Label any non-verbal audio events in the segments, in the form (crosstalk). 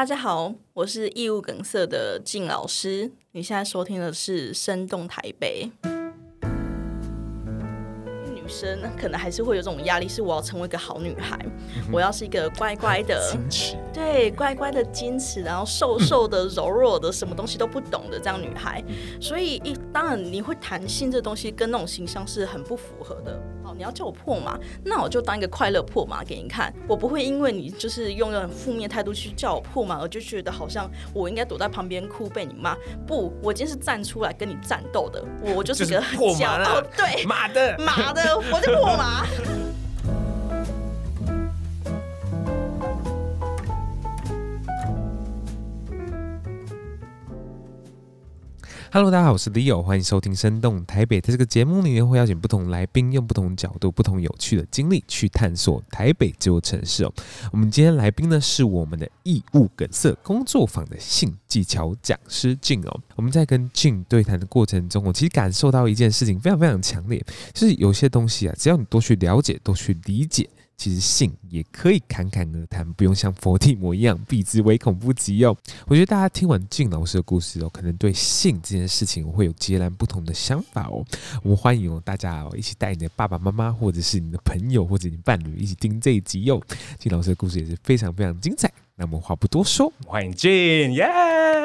大家好，我是异物梗塞的静老师。你现在收听的是《生动台北》。女生可能还是会有这种压力，是我要成为一个好女孩，嗯、我要是一个乖乖的、矜持，对，乖乖的矜持，然后瘦瘦的、柔弱的，什么东西都不懂的这样女孩。嗯、所以一当然你会谈性这东西，跟那种形象是很不符合的。你要叫我破马，那我就当一个快乐破马给你看。我不会因为你就是用很负面态度去叫我破马，我就觉得好像我应该躲在旁边哭被你骂。不，我今天是站出来跟你战斗的。我就是个很骄傲，对，马的马的，我就破嘛。Hello，大家好，我是 Leo，欢迎收听《生动台北》。在这个节目里面，会邀请不同来宾，用不同角度、不同有趣的经历，去探索台北这座城市哦。我们今天来宾呢，是我们的义务梗色工作坊的性技巧讲师晋哦。我们在跟晋对谈的过程中，我其实感受到一件事情非常非常强烈，就是有些东西啊，只要你多去了解、多去理解。其实性也可以侃侃而谈，不用像佛地魔一样避之唯恐不及哦。我觉得大家听完静老师的故事哦，可能对性这件事情会有截然不同的想法哦。我们欢迎哦大家哦一起带你的爸爸妈妈，或者是你的朋友，或者你伴侣一起听这一集哦。静老师的故事也是非常非常精彩。那么话不多说，欢迎 Jing 耶！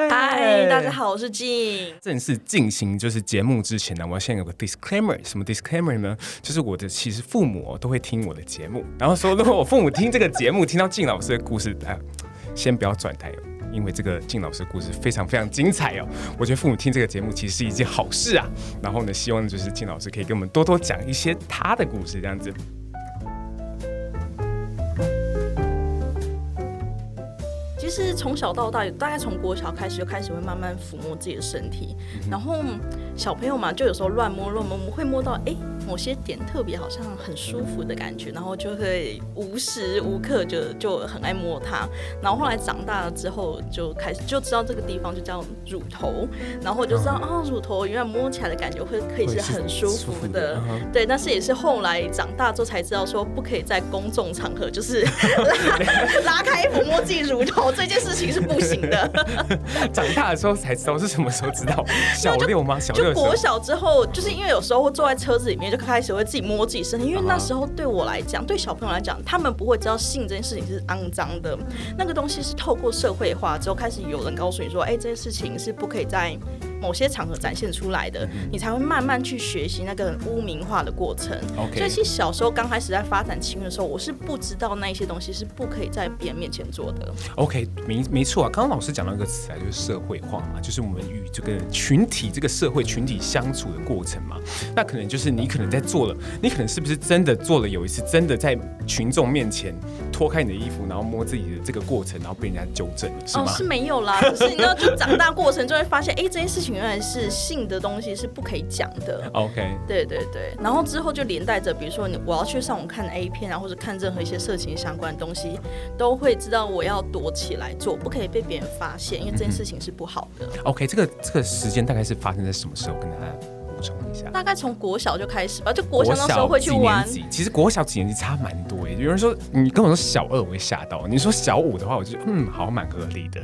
嗨，大家好，我是 Jing。正式进行就是节目之前呢，我要先有个 disclaimer，什么 disclaimer 呢？就是我的其实父母都会听我的节目，然后说如果我父母听这个节目，听到 Jing 老师的故事，啊，先不要转台哦，因为这个 Jing 老师的故事非常非常精彩哦。我觉得父母听这个节目其实是一件好事啊。然后呢，希望就是 Jing 老师可以给我们多多讲一些他的故事，这样子。实从小到大，大概从国小开始就开始会慢慢抚摸自己的身体，然后小朋友嘛，就有时候乱摸乱摸，会摸到哎某些点特别好像很舒服的感觉，然后就会无时无刻就就很爱摸它。然后后来长大了之后，就开始就知道这个地方就叫乳头，然后就知道啊，乳头原来摸起来的感觉会可以是很舒服的，对。但是也是后来长大之后才知道说，不可以在公众场合就是 (laughs) 拉拉开衣服摸自己乳头。这件事情是不行的。(laughs) 长大的时候才知道，是什么时候知道？小六吗？小六。就国小之后，就是因为有时候会坐在车子里面，就开始会自己摸自己身体。因为那时候对我来讲，对小朋友来讲，他们不会知道性这件事情是肮脏的。那个东西是透过社会化之后，开始有人告诉你说：“哎，这件事情是不可以在。”某些场合展现出来的，你才会慢慢去学习那个污名化的过程。Okay. 所以其实小时候刚开始在发展情欲的时候，我是不知道那些东西是不可以在别人面前做的。OK，没没错啊。刚刚老师讲到一个词啊，就是社会化嘛，就是我们与这个群体、这个社会群体相处的过程嘛。那可能就是你可能在做了，你可能是不是真的做了？有一次真的在群众面前脱开你的衣服，然后摸自己的这个过程，然后被人家纠正了，是吗？哦，是没有啦。(laughs) 可是你知道，就长大过程就会发现，哎，这件事情。原来是性的东西是不可以讲的。OK，对对对，然后之后就连带着，比如说你我要去上网看 A 片啊，或者看任何一些色情相关的东西，都会知道我要躲起来做，不可以被别人发现，因为这件事情是不好的。OK，这个这个时间大概是发生在什么时候？跟大家。补充一下，大概从国小就开始吧，就国小那时候会去玩。其实国小几年级差蛮多耶。有人说你跟我说小二，我会吓到；你说小五的话，我就嗯，好像蛮合理的。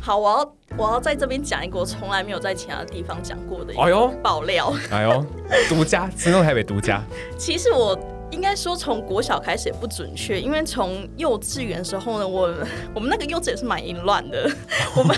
好，我要我要在这边讲一个我从来没有在其他地方讲过的哎呦爆料。哎呦，独家，(laughs) 声动台北独家。其实我。应该说从国小开始也不准确，因为从幼稚园的时候呢，我 (laughs) 我们那个幼稚园是蛮淫乱的。(laughs) 我们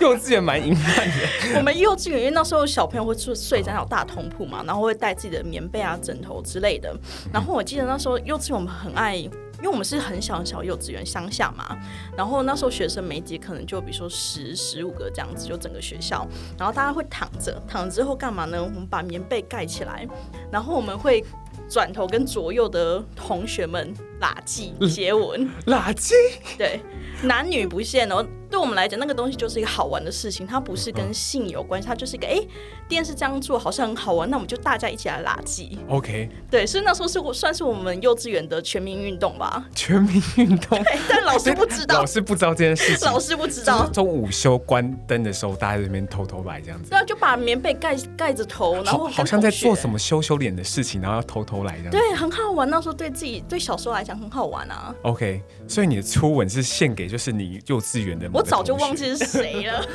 幼稚园蛮淫乱的。我们幼稚园因为那时候小朋友会睡睡在那种大通铺嘛，然后会带自己的棉被啊、枕头之类的。然后我记得那时候幼稚园我们很爱。因为我们是很小很小幼稚园乡下嘛，然后那时候学生每节可能就比如说十十五个这样子，就整个学校，然后大家会躺着，躺着之后干嘛呢？我们把棉被盖起来，然后我们会转头跟左右的同学们喇舌接吻，(laughs) 垃圾，对，男女不限哦。对我们来讲，那个东西就是一个好玩的事情，它不是跟性有关系，它就是一个哎，电视这样做好像很好玩，那我们就大家一起来垃圾。OK，对，所以那时候是我算是我们幼稚园的全民运动吧。全民运动，对，但老师不知道，老师不知道这件事情，老师不知道。中午休关灯的时候，大家在这边偷偷来这样子。对啊，就把棉被盖盖着头，然后好，好像在做什么羞羞脸的事情，然后要偷偷来这样。对，很好玩。那时候对自己对小时候来讲讲很好玩啊。OK，所以你的初吻是献给就是你幼稚园的，我早就忘记是谁了。(laughs)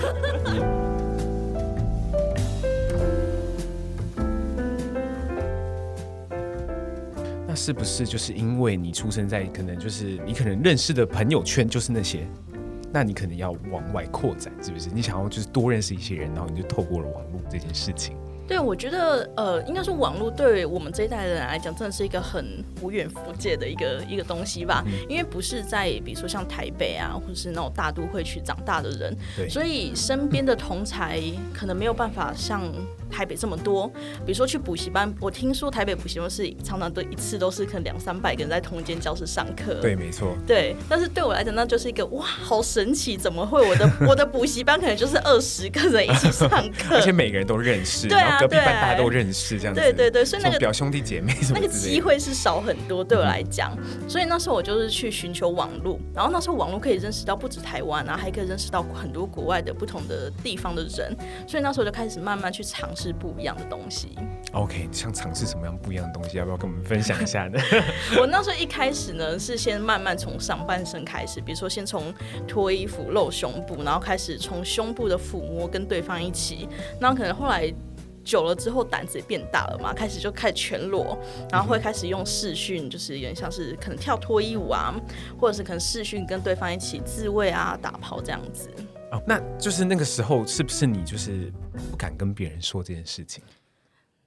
那是不是就是因为你出生在可能就是你可能认识的朋友圈就是那些，那你可能要往外扩展，是不是？你想要就是多认识一些人，然后你就透过了网络这件事情。对，我觉得呃，应该说网络对我们这一代的人来讲，真的是一个很无远弗届的一个一个东西吧。嗯、因为不是在比如说像台北啊，或者是那种大都会去长大的人，所以身边的同才可能没有办法像台北这么多。比如说去补习班，我听说台北补习班是常常都一次都是可能两三百个人在同一间教室上课。对，没错。对，但是对我来讲，那就是一个哇，好神奇！怎么会我的 (laughs) 我的补习班可能就是二十个人一起上课，而且每个人都认识。对啊。隔壁班大家都认识，这样子。对对对，所以那个表兄弟姐妹什么，那个机会是少很多。对我来讲，嗯、所以那时候我就是去寻求网络，然后那时候网络可以认识到不止台湾啊，还可以认识到很多国外的不同的地方的人。所以那时候就开始慢慢去尝试不一样的东西。OK，想尝试什么样不一样的东西？要不要跟我们分享一下呢？(laughs) 我那时候一开始呢，是先慢慢从上半身开始，比如说先从脱衣服露胸部，然后开始从胸部的抚摸跟对方一起，然后可能后来。久了之后胆子也变大了嘛，开始就开始全裸，然后会开始用视讯，就是有点像是可能跳脱衣舞啊，或者是可能视讯跟对方一起自慰啊、打炮这样子。哦，那就是那个时候是不是你就是不敢跟别人说这件事情？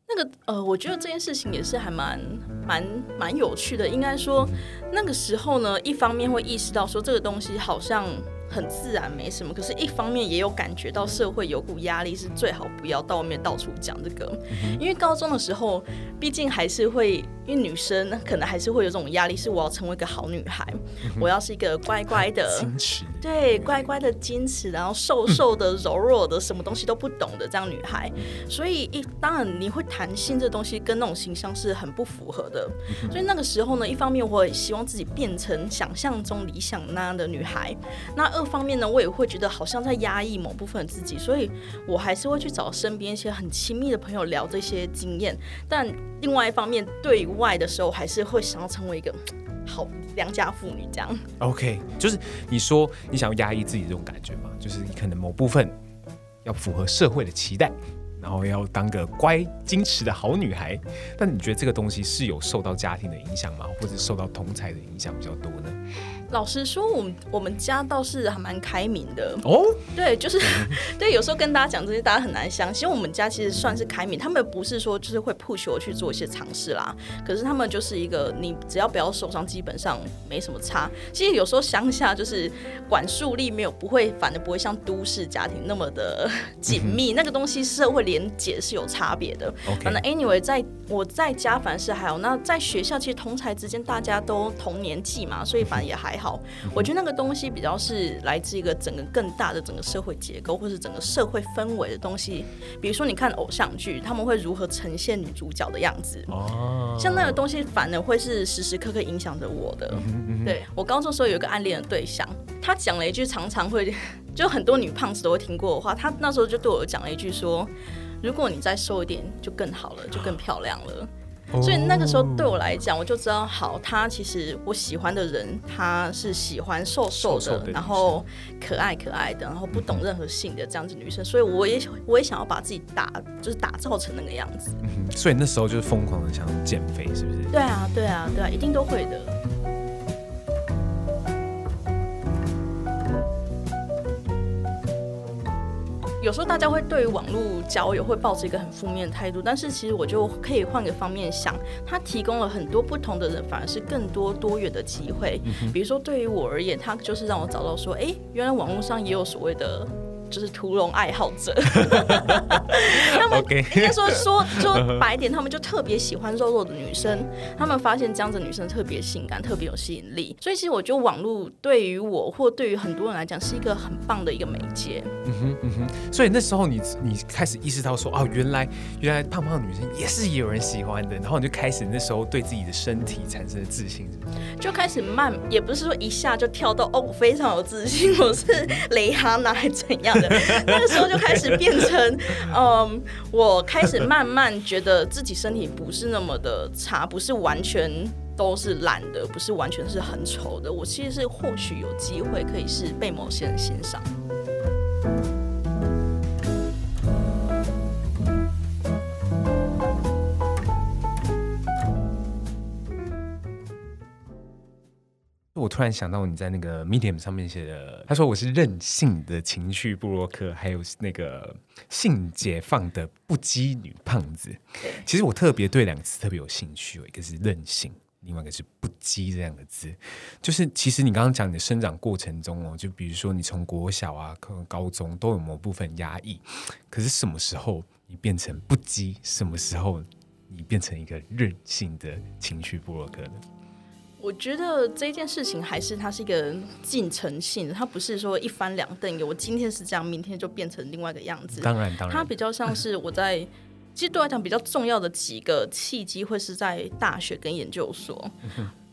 那个呃，我觉得这件事情也是还蛮蛮蛮有趣的。应该说那个时候呢，一方面会意识到说这个东西好像。很自然，没什么。可是，一方面也有感觉到社会有股压力，是最好不要到外面到处讲这个。嗯、因为高中的时候，毕竟还是会，因为女生可能还是会有这种压力，是我要成为一个好女孩，嗯、我要是一个乖乖的、对，乖乖的矜持，然后瘦瘦的、柔弱的，什么东西都不懂的这样女孩。嗯、所以一当然你会谈性这东西跟那种形象是很不符合的。嗯、所以那个时候呢，一方面我也希望自己变成想象中理想那样的女孩，那。各方面呢，我也会觉得好像在压抑某部分自己，所以我还是会去找身边一些很亲密的朋友聊这些经验。但另外一方面，对外的时候，还是会想要成为一个好良家妇女这样。OK，就是你说你想要压抑自己这种感觉嘛，就是你可能某部分要符合社会的期待，然后要当个乖矜持的好女孩。但你觉得这个东西是有受到家庭的影响吗？或者受到同侪的影响比较多呢？老实说，我们我们家倒是还蛮开明的哦。对，就是 (laughs) 对，有时候跟大家讲这些，大家很难相信。我们家其实算是开明，他们不是说就是会 push 我去做一些尝试啦。可是他们就是一个，你只要不要受伤，基本上没什么差。其实有时候乡下就是管束力没有不会，反而不会像都市家庭那么的紧密。嗯、那个东西社会连结是有差别的。反正 anyway，在我在家反是还好，那在学校其实同才之间大家都同年纪嘛，所以反正也还。好，我觉得那个东西比较是来自一个整个更大的整个社会结构，或是整个社会氛围的东西。比如说，你看偶像剧，他们会如何呈现女主角的样子？哦，像那个东西，反而会是时时刻刻影响着我的。对，我高中时候有一个暗恋的对象，他讲了一句常常会就很多女胖子都会听过的话，他那时候就对我讲了一句说：“如果你再瘦一点，就更好了，就更漂亮了。” Oh. 所以那个时候对我来讲，我就知道，好，他其实我喜欢的人，他是喜欢瘦瘦的，瘦瘦的然后可爱可爱的，然后不懂任何性的这样子女生。所以我也我也想要把自己打，就是打造成那个样子。嗯，所以那时候就是疯狂的想减肥，是不是？对啊，对啊，对啊，一定都会的。有时候大家会对于网络交友会抱持一个很负面的态度，但是其实我就可以换个方面想，它提供了很多不同的人，反而是更多多元的机会。比如说对于我而言，它就是让我找到说，哎，原来网络上也有所谓的。就是屠龙爱好者，(laughs) 他们应该说说 (laughs) 说白一点，他们就特别喜欢肉肉的女生。他们发现这样子女生特别性感，特别有吸引力。所以其实我觉得网络对于我或对于很多人来讲是一个很棒的一个媒介。嗯哼嗯哼。所以那时候你你开始意识到说，哦，原来原来胖胖的女生也是有人喜欢的，然后你就开始那时候对自己的身体产生了自信，就开始慢，也不是说一下就跳到哦，我非常有自信，我是蕾哈娜还怎样。那个时候就开始变成，(laughs) 嗯，我开始慢慢觉得自己身体不是那么的差，不是完全都是懒的，不是完全是很丑的。我其实是或许有机会可以是被某些人欣赏。我突然想到你在那个 Medium 上面写的，他说我是任性的情绪布洛克，还有那个性解放的不羁女胖子。其实我特别对两个词特别有兴趣，一个是任性，另外一个是不羁这两个字。就是其实你刚刚讲你的生长过程中哦，就比如说你从国小啊、可能高中都有某部分压抑，可是什么时候你变成不羁？什么时候你变成一个任性的情绪布洛克呢？我觉得这件事情还是它是一个进程性的，它不是说一翻两瞪眼，我今天是这样，明天就变成另外一个样子。当然，当然，它比较像是我在，(laughs) 其实对我来讲比较重要的几个契机会是在大学跟研究所。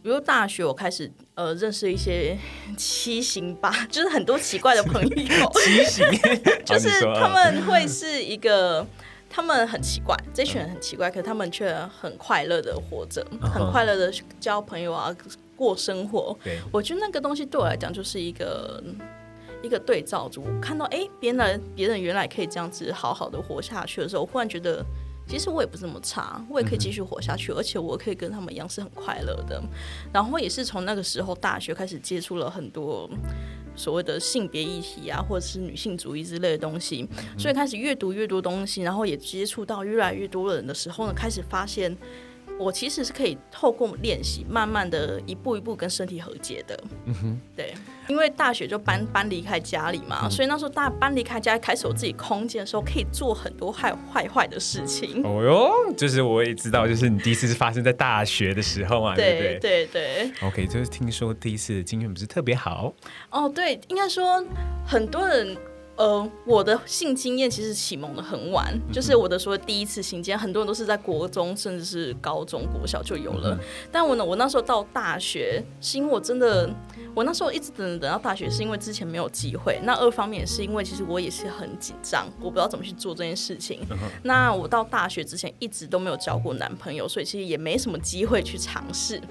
比如大学我开始呃认识一些 (laughs) 七形吧，就是很多奇怪的朋友。(laughs) 七形，就是他们会是一个。他们很奇怪，这群人很奇怪，可是他们却很快乐的活着，很快乐的交朋友啊，过生活。对，我觉得那个东西对我来讲就是一个一个对照组。看到哎，别人别人原来可以这样子好好的活下去的时候，我忽然觉得，其实我也不是那么差，我也可以继续活下去，而且我可以跟他们一样是很快乐的。然后也是从那个时候大学开始接触了很多。所谓的性别议题啊，或者是女性主义之类的东西，所以开始阅读越多东西，然后也接触到越来越多的人的时候呢，开始发现。我其实是可以透过练习，慢慢的一步一步跟身体和解的。嗯哼，对，因为大学就搬搬离开家里嘛，嗯、所以那时候大搬离开家，开始有自己空间的时候，可以做很多坏坏坏的事情。哦哟，就是我也知道，就是你第一次是发生在大学的时候嘛，对不对？对对。OK，就是听说第一次的经验不是特别好。哦，对，应该说很多人。呃，我的性经验其实启蒙的很晚，嗯、就是我的说第一次性经验，很多人都是在国中甚至是高中、国小就有了。嗯、但我呢，我那时候到大学，是因为我真的，我那时候一直等等到大学，是因为之前没有机会。那二方面也是因为其实我也是很紧张，我不知道怎么去做这件事情。嗯、那我到大学之前一直都没有交过男朋友，所以其实也没什么机会去尝试。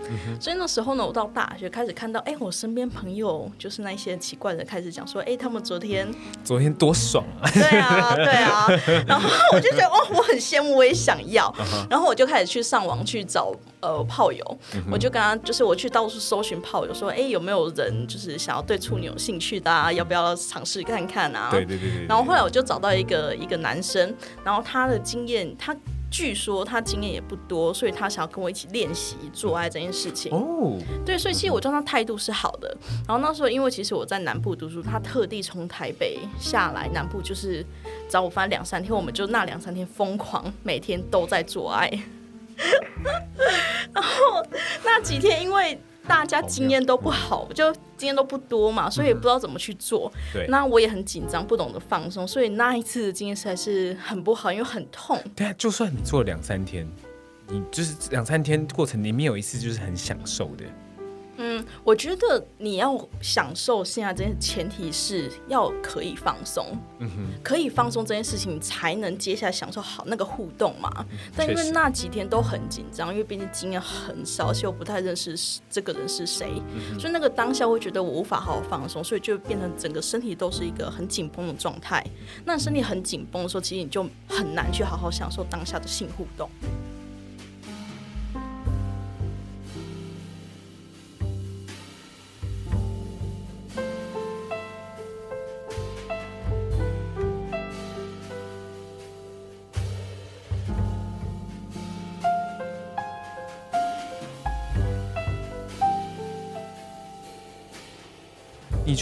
所以那时候呢，我到大学开始看到，哎，我身边朋友就是那些奇怪的开始讲说，哎，他们昨天。昨天多爽啊！对啊，对啊，(laughs) 然后我就觉得哦，我很羡慕，我也想要。然后我就开始去上网去找呃炮友，我就跟他就是我去到处搜寻炮友，说哎有没有人就是想要对处女有兴趣的啊？要不要尝试看看啊？对对对对。然后后来我就找到一个一个男生，然后他的经验他。据说他经验也不多，所以他想要跟我一起练习做爱这件事情。哦，对，所以其实我对他态度是好的。然后那时候，因为其实我在南部读书，他特地从台北下来南部，就是找我翻两三天，我们就那两三天疯狂，每天都在做爱。(laughs) 然后那几天，因为。大家经验都不好，就经验都不多嘛，所以也不知道怎么去做。对，那我也很紧张，不懂得放松，所以那一次的经验实在是很不好，因为很痛。对啊，就算你做了两三天，你就是两三天过程里面有一次就是很享受的。嗯，我觉得你要享受现在这件前提是要可以放松，嗯哼，可以放松这件事情，才能接下来享受好那个互动嘛。嗯、但因为那几天都很紧张，因为毕竟经验很少，而且我不太认识这个人是谁，嗯、所以那个当下会觉得我无法好好放松，所以就变成整个身体都是一个很紧绷的状态。那身体很紧绷的时候，其实你就很难去好好享受当下的性互动。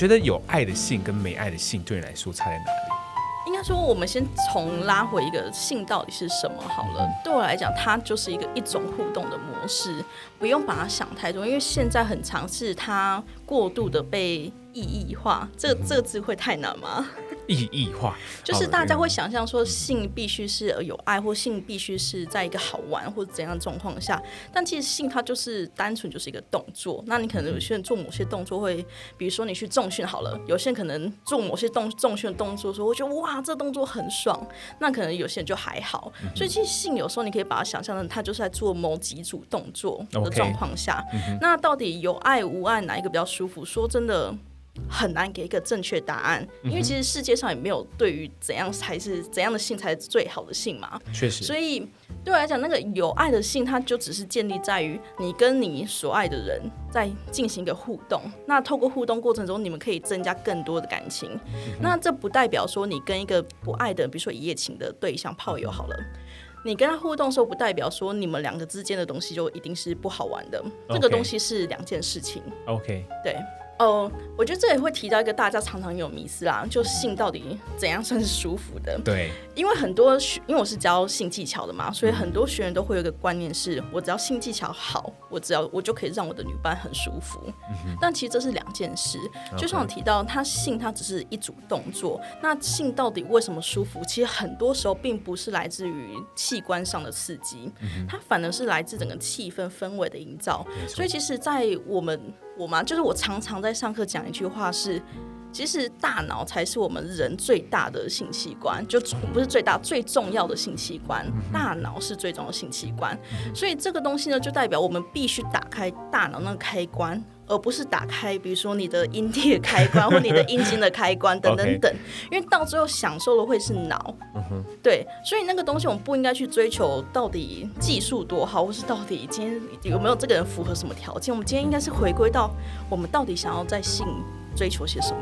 觉得有爱的性跟没爱的性对你来说差在哪里？应该说，我们先从拉回一个性到底是什么好了。对我来讲，它就是一个一种互动的模式，不用把它想太多，因为现在很尝试它过度的被意义化。这个这个字会太难吗？意义化，就是大家会想象说性必须是有爱，或性必须是在一个好玩或者怎样的状况下，但其实性它就是单纯就是一个动作。那你可能有些人做某些动作会，比如说你去重训好了，有些人可能做某些动重训的动作的时候，会觉得哇，这动作很爽。那可能有些人就还好。所以其实性有时候你可以把它想象成，它就是在做某几组动作的状况下。那到底有爱无爱哪一个比较舒服？说真的。很难给一个正确答案，因为其实世界上也没有对于怎样才是怎样的性才是最好的性嘛。确实，所以对我来讲，那个有爱的性，它就只是建立在于你跟你所爱的人在进行一个互动。那透过互动过程中，你们可以增加更多的感情。嗯、那这不代表说你跟一个不爱的，比如说一夜情的对象炮友好了，你跟他互动的时候，不代表说你们两个之间的东西就一定是不好玩的。这个东西是两件事情。OK，对。哦，我觉得这也会提到一个大家常常有迷思啦，就性到底怎样算是舒服的？对，因为很多学，因为我是教性技巧的嘛，所以很多学员都会有一个观念是，我只要性技巧好，我只要我就可以让我的女伴很舒服。嗯、但其实这是两件事，就像我提到，他性它只是一组动作，那性到底为什么舒服？其实很多时候并不是来自于器官上的刺激，它反而是来自整个气氛氛围的营造。所以其实，在我们我吗，就是我常常在上课讲一句话是，其实大脑才是我们人最大的性器官，就不是最大最重要的性器官，大脑是最重要的性器官。所以这个东西呢，就代表我们必须打开大脑那个开关。而不是打开，比如说你的阴蒂的开关 (laughs) 或你的阴茎的开关等等等，因为到最后享受的会是脑。对，所以那个东西我们不应该去追求到底技术多好，或是到底今天有没有这个人符合什么条件。我们今天应该是回归到我们到底想要在性追求些什么。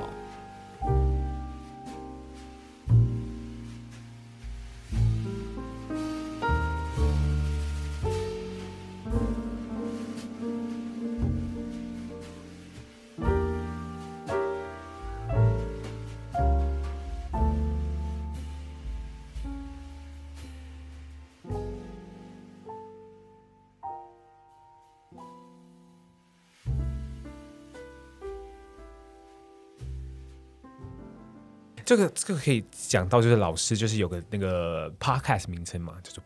这个这个可以讲到，就是老师就是有个那个 podcast 名称嘛，叫做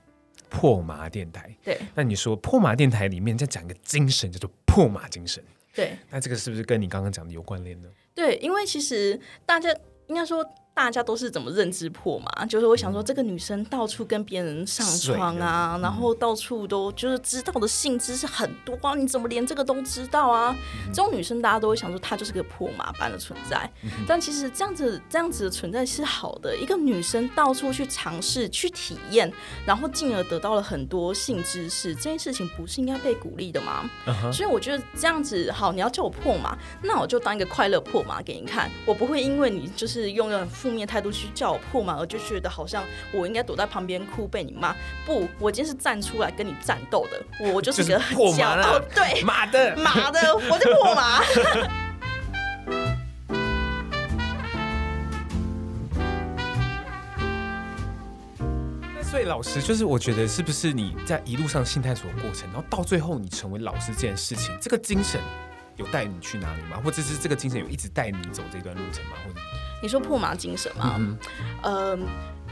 破麻电台。对，那你说破麻电台里面再讲一个精神，叫做破麻精神。对，那这个是不是跟你刚刚讲的有关联呢？对，因为其实大家应该说。大家都是怎么认知破嘛？就是我想说，这个女生到处跟别人上床啊，然后到处都就是知道的性知识很多啊，你怎么连这个都知道啊？这种女生大家都会想说，她就是个破马般的存在。但其实这样子这样子的存在是好的，一个女生到处去尝试、去体验，然后进而得到了很多性知识，这件事情不是应该被鼓励的吗？Uh-huh. 所以我觉得这样子好，你要叫我破马，那我就当一个快乐破马给你看，我不会因为你就是用了。负面态度去叫我破麻，而就觉得好像我应该躲在旁边哭被你骂。不，我今天是站出来跟你战斗的，我就是一个很骄傲，对，马的马的，我就破麻。(laughs) 那所以老师就是，我觉得是不是你在一路上性探索的过程，然后到最后你成为老师这件事情，这个精神有带你去哪里吗？或者是这个精神有一直带你走这段路程吗？或者？你说破马精神吗？嗯，呃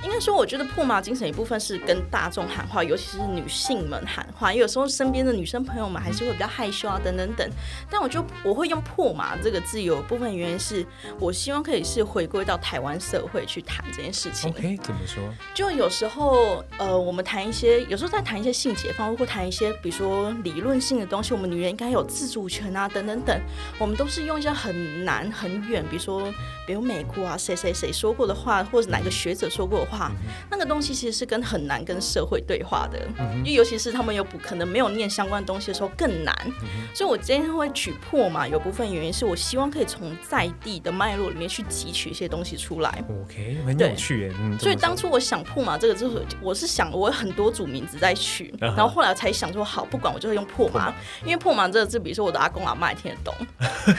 应该说，我觉得破麻精神一部分是跟大众喊话，尤其是女性们喊话。因为有时候身边的女生朋友们还是会比较害羞啊，等等等。但我就我会用破麻这个字，有部分原因是我希望可以是回归到台湾社会去谈这件事情。OK，怎么说？就有时候，呃，我们谈一些，有时候在谈一些性解放，或谈一些，比如说理论性的东西，我们女人应该有自主权啊，等等等。我们都是用一些很难、很远，比如说，比如美国啊，谁谁谁说过的话，或者哪个学者说过的话。话、嗯、那个东西其实是跟很难跟社会对话的，嗯、因为尤其是他们又不可能没有念相关东西的时候更难。嗯、所以我今天会取破嘛，有部分原因是我希望可以从在地的脉络里面去汲取一些东西出来。OK，很有趣耶。所以当初我想破嘛这个之后，我是想我有很多组名字在取，然后后来才想说好，不管我就会用破嘛，因为破嘛这个字，比如说我的阿公阿妈也听得懂。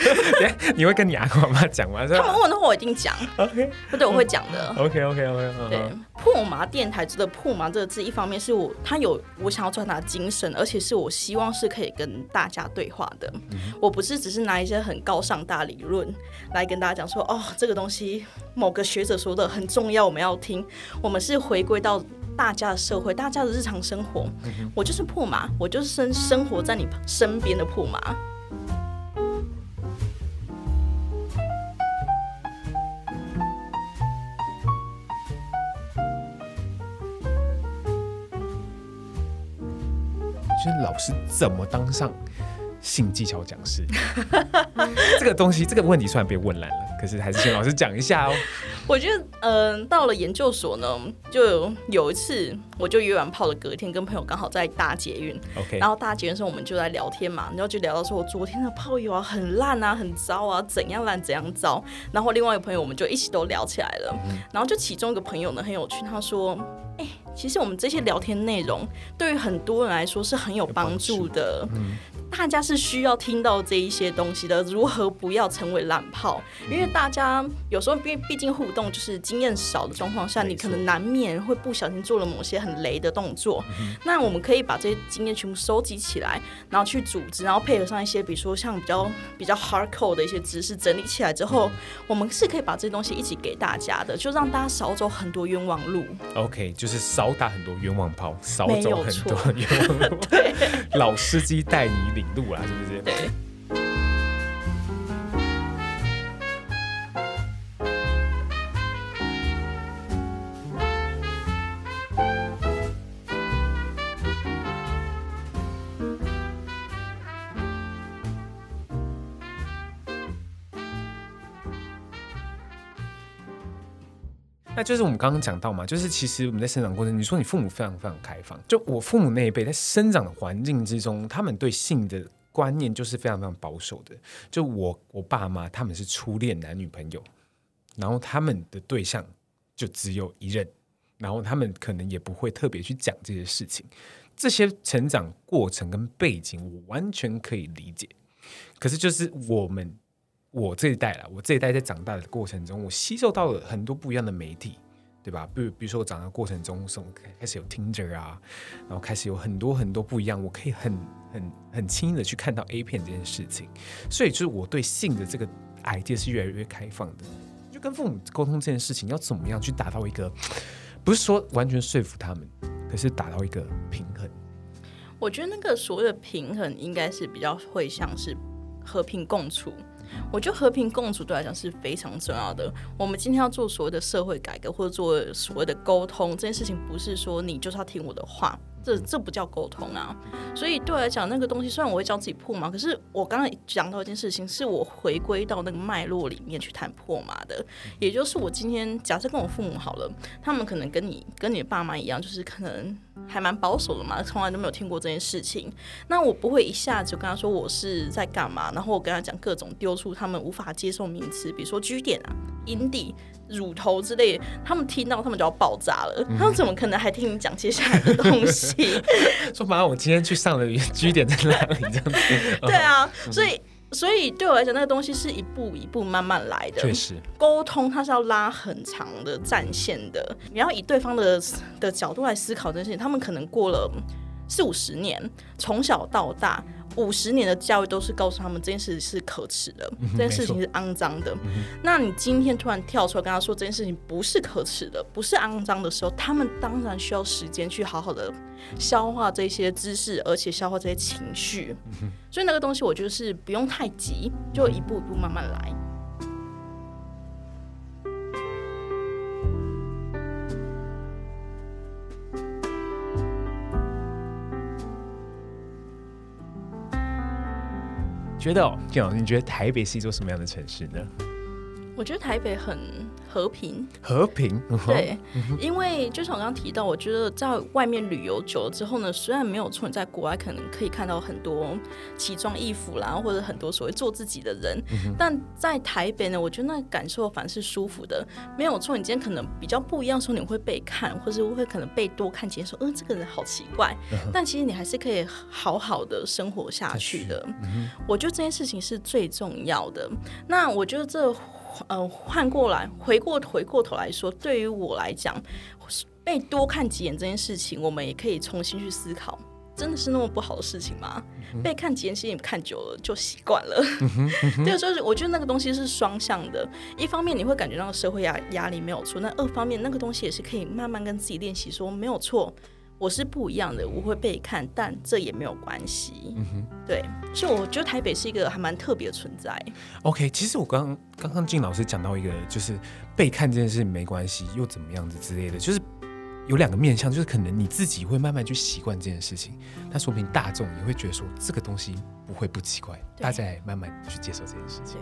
(laughs) 你会跟你阿公阿妈讲吗？(laughs) 他们问的话我一定讲。(laughs) OK，对，我会讲的。OK OK OK. 对。破麻电台这个破麻这个字，一方面是我他有我想要传达精神，而且是我希望是可以跟大家对话的。嗯、我不是只是拿一些很高尚大理论来跟大家讲说，哦，这个东西某个学者说的很重要，我们要听。我们是回归到大家的社会，大家的日常生活。嗯、我就是破麻，我就是生生活在你身边的破麻。就是老师怎么当上性技巧讲师？(laughs) 这个东西，这个问题虽然被问烂了，可是还是请老师讲一下哦。我觉得，嗯、呃，到了研究所呢，就有一次，我就约完炮的隔天，跟朋友刚好在搭捷运，OK，然后搭捷运的时候，我们就在聊天嘛，然后就聊到说，我昨天的炮友啊，很烂啊，很糟啊，怎样烂怎样糟。然后另外一个朋友，我们就一起都聊起来了。嗯、然后就其中一个朋友呢，很有趣，他说，哎、欸。其实我们这些聊天内容，对于很多人来说是很有帮助的。大家是需要听到这一些东西的，如何不要成为烂炮？因为大家有时候毕毕竟互动就是经验少的状况下，你可能难免会不小心做了某些很雷的动作。那我们可以把这些经验全部收集起来，然后去组织，然后配合上一些，比如说像比较比较 hardcore 的一些知识整理起来之后，我们是可以把这些东西一起给大家的，就让大家少走很多冤枉路。OK，就是少打很多冤枉炮，少走很多冤枉路。(laughs) 对，(laughs) 老司机带你领。路啊，是不是？那就是我们刚刚讲到嘛，就是其实我们在生长过程，你说你父母非常非常开放，就我父母那一辈在生长的环境之中，他们对性的观念就是非常非常保守的。就我我爸妈他们是初恋男女朋友，然后他们的对象就只有一任，然后他们可能也不会特别去讲这些事情。这些成长过程跟背景，我完全可以理解。可是就是我们。我这一代啦，我这一代在长大的过程中，我吸收到了很多不一样的媒体，对吧？比如，比如说我长大过程中，从开始有 Tinder 啊，然后开始有很多很多不一样，我可以很很很轻易的去看到 A 片这件事情，所以就是我对性的这个 I 界是越来越开放的。就跟父母沟通这件事情，要怎么样去达到一个，不是说完全说服他们，可是达到一个平衡。我觉得那个所谓的平衡，应该是比较会像是和平共处。我觉得和平共处对来讲是非常重要的。我们今天要做所谓的社会改革，或者做所谓的沟通，这件事情不是说你就是要听我的话。这这不叫沟通啊！所以对我来讲，那个东西虽然我会教自己破嘛，可是我刚刚讲到一件事情，是我回归到那个脉络里面去谈破嘛的。也就是我今天假设跟我父母好了，他们可能跟你跟你的爸妈一样，就是可能还蛮保守的嘛，从来都没有听过这件事情。那我不会一下子就跟他说我是在干嘛，然后我跟他讲各种丢出他们无法接受名词，比如说 G 点啊、阴蒂。乳头之类，他们听到他们就要爆炸了。嗯、他们怎么可能还听你讲接下来的东西？(laughs) 说反正我今天去上了 (laughs) G 点在哪里这样子。(laughs) 对啊，所以所以对我来讲，那个东西是一步一步慢慢来的。确实，沟通它是要拉很长的战线的。你要以对方的的角度来思考这件事情。他们可能过了四五十年，从小到大。五十年的教育都是告诉他们这件事是可耻的，嗯、这件事情是肮脏的。嗯、那你今天突然跳出来跟他说这件事情不是可耻的，不是肮脏的时候，他们当然需要时间去好好的消化这些知识，而且消化这些情绪。嗯、所以那个东西，我觉得是不用太急，就一步一步慢慢来。觉得哦，建老师，你觉得台北是一座什么样的城市呢？我觉得台北很和平，和平。对，因为就像我刚刚提到，我觉得在外面旅游久了之后呢，虽然没有错，你在国外可能可以看到很多奇装异服啦，或者很多所谓做自己的人，嗯、但在台北呢，我觉得那感受反而是舒服的。没有错，你今天可能比较不一样的时候，你会被看，或者会可能被多看几眼，说，嗯，这个人好奇怪。嗯、但其实你还是可以好好的生活下去的。嗯、我觉得这件事情是最重要的。那我觉得这。呃换过来回过回过头来说，对于我来讲，被多看几眼这件事情，我们也可以重新去思考。真的是那么不好的事情吗？嗯、被看几眼，其实看久了就习惯了。这个时候，我觉得那个东西是双向的。一方面你会感觉到社会压压力没有错，那二方面那个东西也是可以慢慢跟自己练习说没有错，我是不一样的，我会被看，但这也没有关系。嗯哼，对，所以我觉得台北是一个还蛮特别的存在。OK，其实我刚刚刚静老师讲到一个，就是被看这件事情没关系，又怎么样子之类的，就是。有两个面向，就是可能你自己会慢慢去习惯这件事情，那说明大众也会觉得说这个东西不会不奇怪，大家也慢慢去接受这件事情。